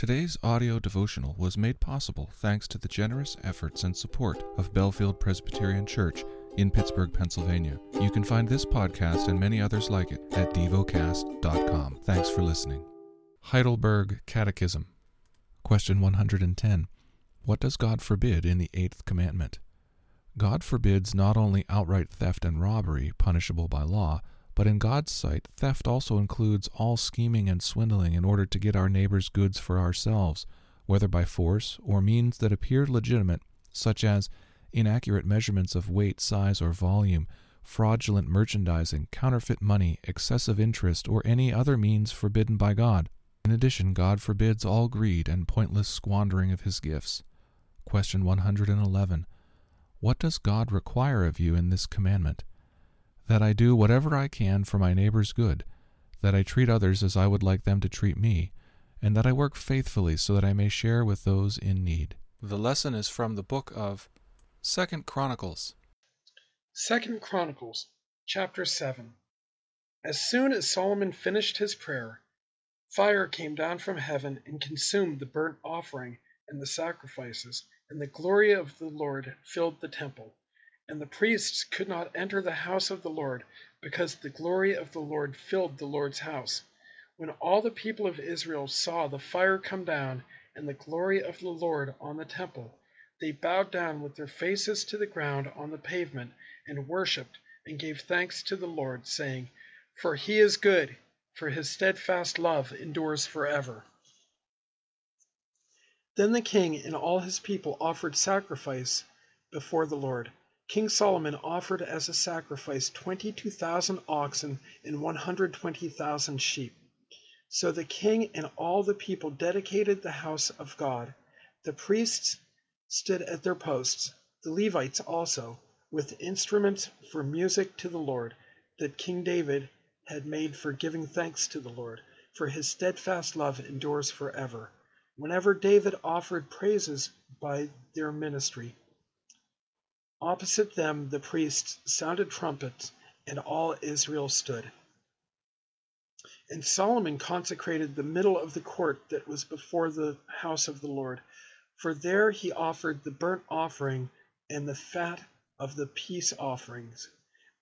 Today's audio devotional was made possible thanks to the generous efforts and support of Bellefield Presbyterian Church in Pittsburgh, Pennsylvania. You can find this podcast and many others like it at devocast.com. Thanks for listening. Heidelberg Catechism. Question 110. What does God forbid in the eighth commandment? God forbids not only outright theft and robbery, punishable by law, but in God's sight, theft also includes all scheming and swindling in order to get our neighbor's goods for ourselves, whether by force or means that appear legitimate, such as inaccurate measurements of weight, size, or volume, fraudulent merchandising, counterfeit money, excessive interest, or any other means forbidden by God. In addition, God forbids all greed and pointless squandering of his gifts. Question 111. What does God require of you in this commandment? That I do whatever I can for my neighbor's good, that I treat others as I would like them to treat me, and that I work faithfully so that I may share with those in need. The lesson is from the book of Second Chronicles. Second Chronicles, chapter 7. As soon as Solomon finished his prayer, fire came down from heaven and consumed the burnt offering and the sacrifices, and the glory of the Lord filled the temple. And the priests could not enter the house of the Lord, because the glory of the Lord filled the Lord's house. When all the people of Israel saw the fire come down and the glory of the Lord on the temple, they bowed down with their faces to the ground on the pavement and worshipped and gave thanks to the Lord, saying, For he is good, for his steadfast love endures forever. Then the king and all his people offered sacrifice before the Lord. King Solomon offered as a sacrifice 22,000 oxen and 120,000 sheep. So the king and all the people dedicated the house of God. The priests stood at their posts, the Levites also, with instruments for music to the Lord, that King David had made for giving thanks to the Lord, for his steadfast love endures forever. Whenever David offered praises by their ministry, Opposite them the priests sounded trumpets, and all Israel stood. And Solomon consecrated the middle of the court that was before the house of the Lord, for there he offered the burnt offering and the fat of the peace offerings,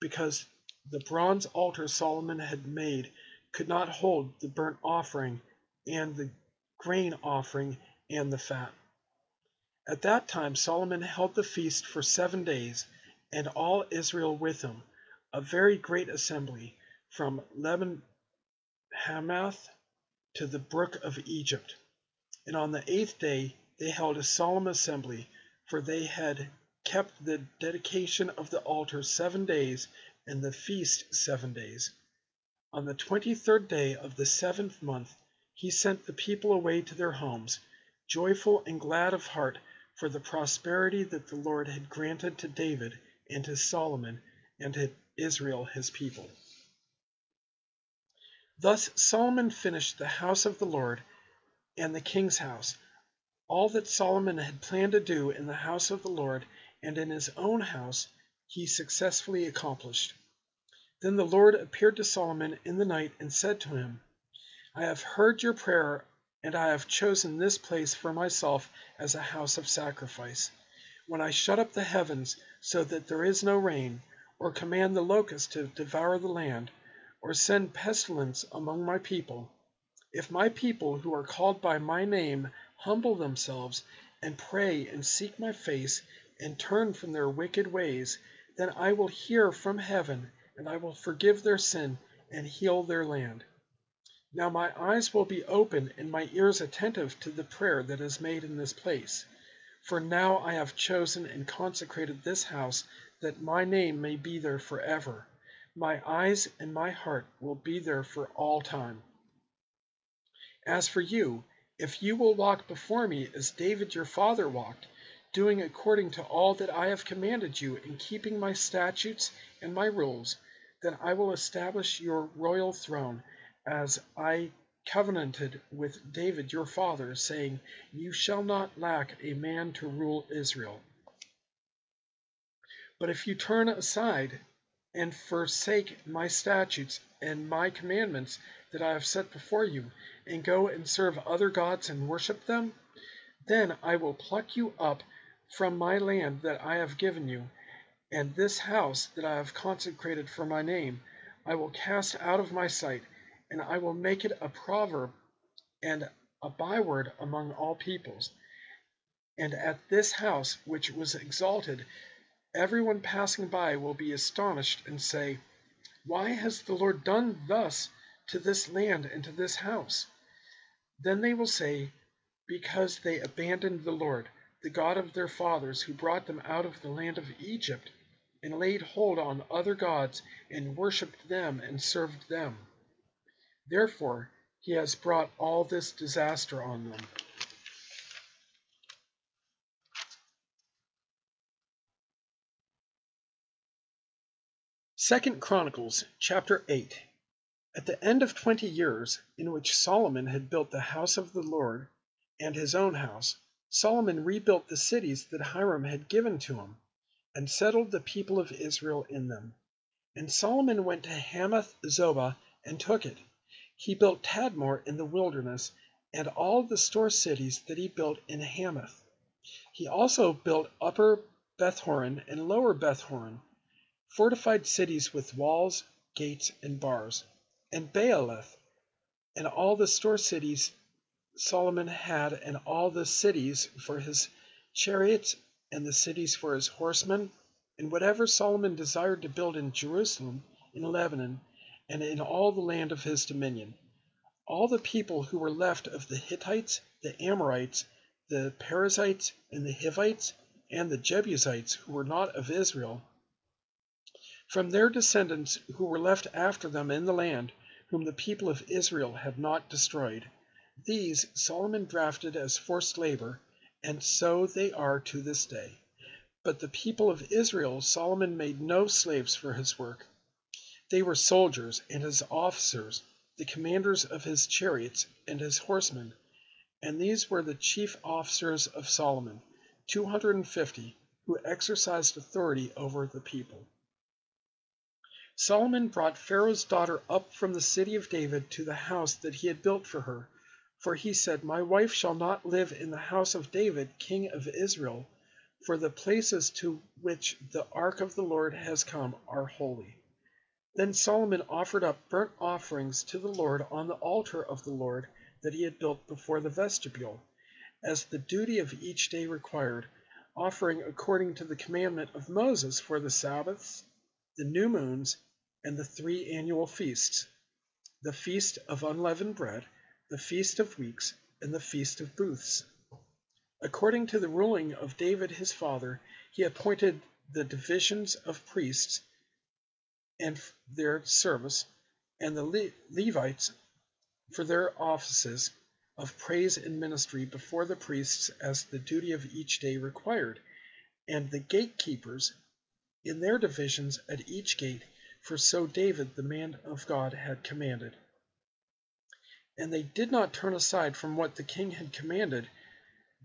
because the bronze altar Solomon had made could not hold the burnt offering and the grain offering and the fat. At that time Solomon held the feast for seven days, and all Israel with him, a very great assembly, from Lebo Hamath to the brook of Egypt. And on the eighth day they held a solemn assembly, for they had kept the dedication of the altar seven days, and the feast seven days. On the twenty third day of the seventh month he sent the people away to their homes, joyful and glad of heart for the prosperity that the Lord had granted to David and to Solomon and to Israel his people. Thus Solomon finished the house of the Lord and the king's house. All that Solomon had planned to do in the house of the Lord and in his own house he successfully accomplished. Then the Lord appeared to Solomon in the night and said to him, I have heard your prayer and I have chosen this place for myself as a house of sacrifice. When I shut up the heavens so that there is no rain, or command the locust to devour the land, or send pestilence among my people, if my people who are called by my name humble themselves and pray and seek my face and turn from their wicked ways, then I will hear from heaven and I will forgive their sin and heal their land. Now my eyes will be open and my ears attentive to the prayer that is made in this place. For now I have chosen and consecrated this house that my name may be there forever. My eyes and my heart will be there for all time. As for you, if you will walk before me as David your father walked, doing according to all that I have commanded you and keeping my statutes and my rules, then I will establish your royal throne as I covenanted with David your father, saying, You shall not lack a man to rule Israel. But if you turn aside and forsake my statutes and my commandments that I have set before you, and go and serve other gods and worship them? Then I will pluck you up from my land that I have given you, and this house that I have consecrated for my name I will cast out of my sight, and I will make it a proverb and a byword among all peoples. And at this house which was exalted, everyone passing by will be astonished and say, Why has the Lord done thus to this land and to this house? Then they will say, Because they abandoned the Lord, the God of their fathers, who brought them out of the land of Egypt and laid hold on other gods and worshipped them and served them. Therefore, he has brought all this disaster on them. Second Chronicles chapter 8 At the end of twenty years, in which Solomon had built the house of the Lord and his own house, Solomon rebuilt the cities that Hiram had given to him and settled the people of Israel in them. And Solomon went to Hamath Zobah and took it. He built Tadmor in the wilderness, and all the store cities that he built in Hamath. He also built Upper Bethhoron and Lower Bethhoron, fortified cities with walls, gates, and bars, and Baalath, and all the store cities Solomon had, and all the cities for his chariots and the cities for his horsemen, and whatever Solomon desired to build in Jerusalem, in Lebanon, and in all the land of his dominion. All the people who were left of the Hittites, the Amorites, the Perizzites, and the Hivites, and the Jebusites who were not of Israel, from their descendants who were left after them in the land, whom the people of Israel had not destroyed, these Solomon drafted as forced labor and so they are to this day. But the people of Israel Solomon made no slaves for his work. They were soldiers and his officers, the commanders of his chariots and his horsemen, and these were the chief officers of Solomon, 250, who exercised authority over the people. Solomon brought Pharaoh's daughter up from the city of David to the house that he had built for her for he said, My wife shall not live in the house of David, king of Israel, for the places to which the ark of the Lord has come are holy. Then Solomon offered up burnt offerings to the Lord on the altar of the Lord that he had built before the vestibule, as the duty of each day required, offering according to the commandment of Moses for the Sabbaths, the new moons, and the three annual feasts, the feast of unleavened bread the Feast of Weeks, and the Feast of Booths. According to the ruling of David his father, he appointed the divisions of priests and their service, and the Le- Levites for their offices of praise and ministry before the priests as the duty of each day required, and the gatekeepers in their divisions at each gate, for so David the man of God had commanded. And they did not turn aside from what the king had commanded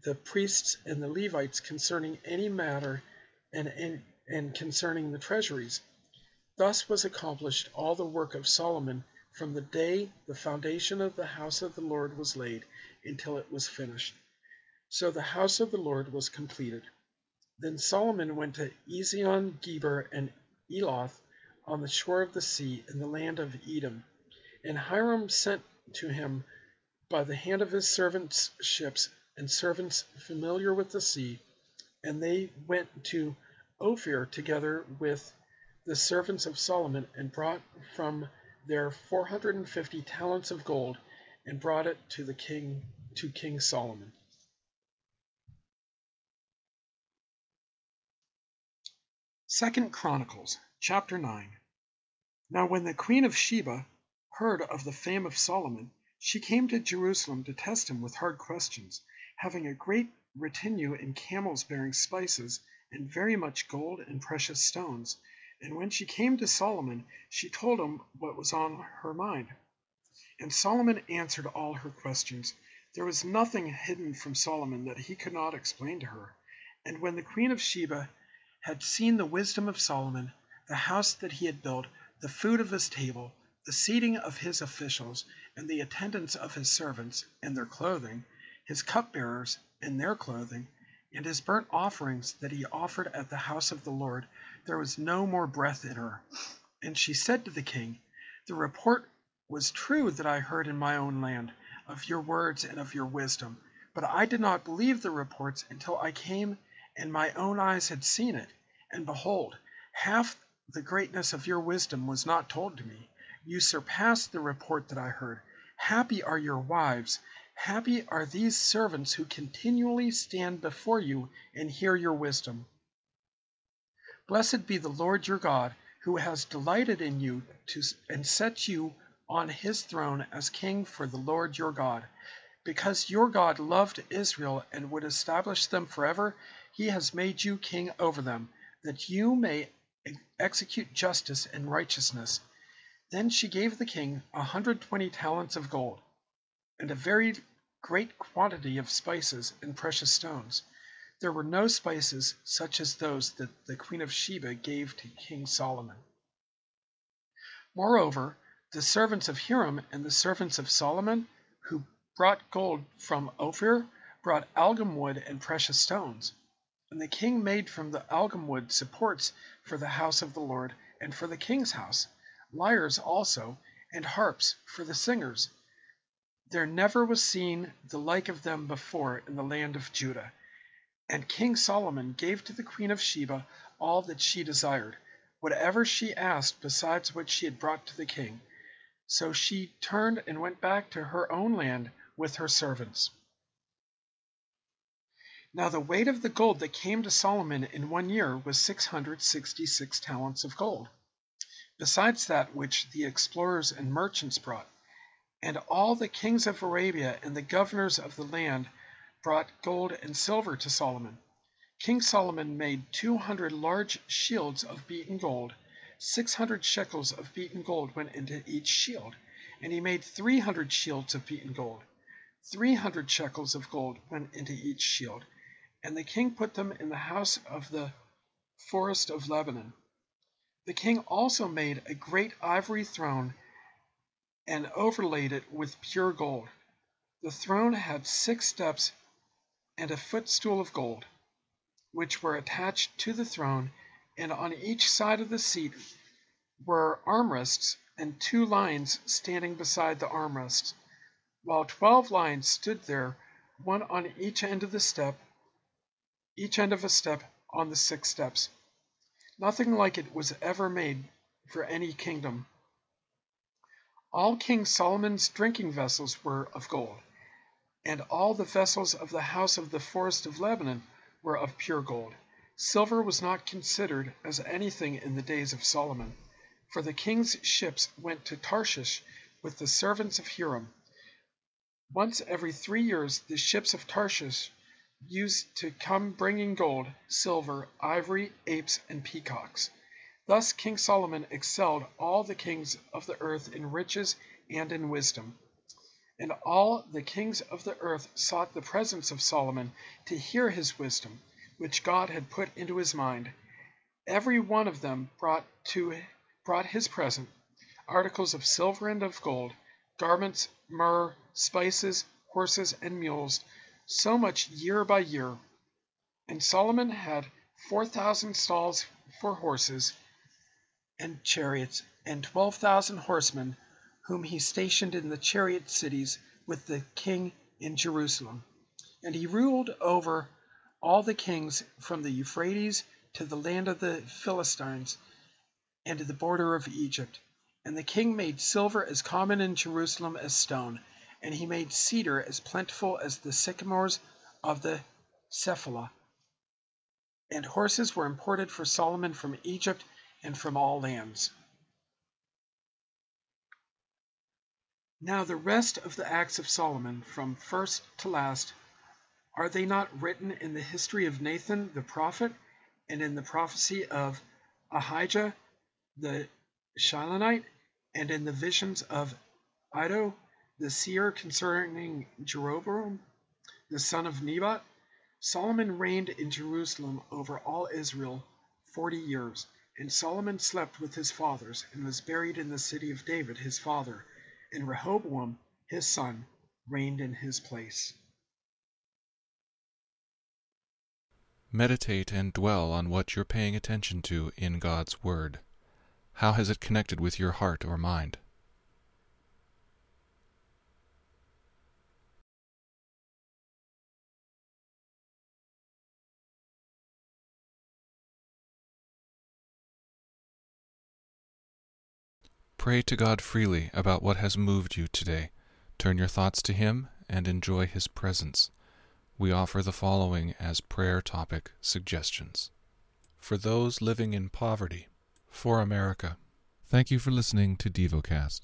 the priests and the Levites concerning any matter and, and, and concerning the treasuries. Thus was accomplished all the work of Solomon from the day the foundation of the house of the Lord was laid until it was finished. So the house of the Lord was completed. Then Solomon went to Ezion Geber and Eloth on the shore of the sea in the land of Edom. And Hiram sent to him by the hand of his servants' ships and servants familiar with the sea, and they went to Ophir together with the servants of Solomon and brought from there 450 talents of gold and brought it to the king to King Solomon. Second Chronicles chapter 9 Now when the queen of Sheba heard of the fame of Solomon, she came to Jerusalem to test him with hard questions, having a great retinue in camels bearing spices, and very much gold and precious stones. And when she came to Solomon, she told him what was on her mind. And Solomon answered all her questions. There was nothing hidden from Solomon that he could not explain to her. And when the queen of Sheba had seen the wisdom of Solomon, the house that he had built, the food of his table, the seating of his officials, and the attendance of his servants, and their clothing, his cupbearers, and their clothing, and his burnt offerings that he offered at the house of the Lord, there was no more breath in her. And she said to the king, The report was true that I heard in my own land of your words and of your wisdom, but I did not believe the reports until I came and my own eyes had seen it. And behold, half the greatness of your wisdom was not told to me. You surpassed the report that I heard. Happy are your wives. Happy are these servants who continually stand before you and hear your wisdom. Blessed be the Lord your God, who has delighted in you to, and set you on his throne as king for the Lord your God. Because your God loved Israel and would establish them forever, he has made you king over them, that you may execute justice and righteousness. Then she gave the king a hundred twenty talents of gold, and a very great quantity of spices and precious stones. There were no spices such as those that the queen of Sheba gave to King Solomon. Moreover, the servants of Hiram and the servants of Solomon, who brought gold from Ophir, brought algum wood and precious stones. And the king made from the algum wood supports for the house of the Lord and for the king's house, lyres also, and harps for the singers. There never was seen the like of them before in the land of Judah. And King Solomon gave to the queen of Sheba all that she desired, whatever she asked besides what she had brought to the king. So she turned and went back to her own land with her servants. Now the weight of the gold that came to Solomon in one year was 666 talents of gold, besides that which the explorers and merchants brought. And all the kings of Arabia and the governors of the land brought gold and silver to Solomon. King Solomon made 200 large shields of beaten gold. 600 shekels of beaten gold went into each shield, and he made 300 shields of beaten gold. 300 shekels of gold went into each shield and the king put them in the house of the forest of Lebanon. The king also made a great ivory throne and overlaid it with pure gold. The throne had six steps and a footstool of gold, which were attached to the throne, and on each side of the seat were armrests and two lions standing beside the armrests, while twelve lions stood there, one on each end of the step each end of a step on the six steps. Nothing like it was ever made for any kingdom. All King Solomon's drinking vessels were of gold, and all the vessels of the house of the forest of Lebanon were of pure gold. Silver was not considered as anything in the days of Solomon, for the king's ships went to Tarshish with the servants of Hiram. Once every three years the ships of Tarshish used to come bringing gold, silver, ivory, apes, and peacocks. Thus King Solomon excelled all the kings of the earth in riches and in wisdom. And all the kings of the earth sought the presence of Solomon to hear his wisdom, which God had put into his mind. Every one of them brought to brought his present, articles of silver and of gold, garments, myrrh, spices, horses, and mules, so much year by year. And Solomon had four thousand stalls for horses and chariots, and twelve thousand horsemen, whom he stationed in the chariot cities with the king in Jerusalem. And he ruled over all the kings from the Euphrates to the land of the Philistines and to the border of Egypt. And the king made silver as common in Jerusalem as stone, and he made cedar as plentiful as the sycamores of the Shephelah. And horses were imported for Solomon from Egypt and from all lands. Now the rest of the acts of Solomon, from first to last, are they not written in the history of Nathan the prophet, and in the prophecy of Ahijah the Shilonite, and in the visions of Iddo the seer concerning Jeroboam, the son of Nebat, Solomon reigned in Jerusalem over all Israel forty years. And Solomon slept with his fathers, and was buried in the city of David his father, and Rehoboam his son reigned in his place. Meditate and dwell on what you're paying attention to in God's Word. How has it connected with your heart or mind? Pray to God freely about what has moved you today. Turn your thoughts to Him and enjoy His presence. We offer the following as prayer topic suggestions. For those living in poverty, for America. Thank you for listening to DevoCast.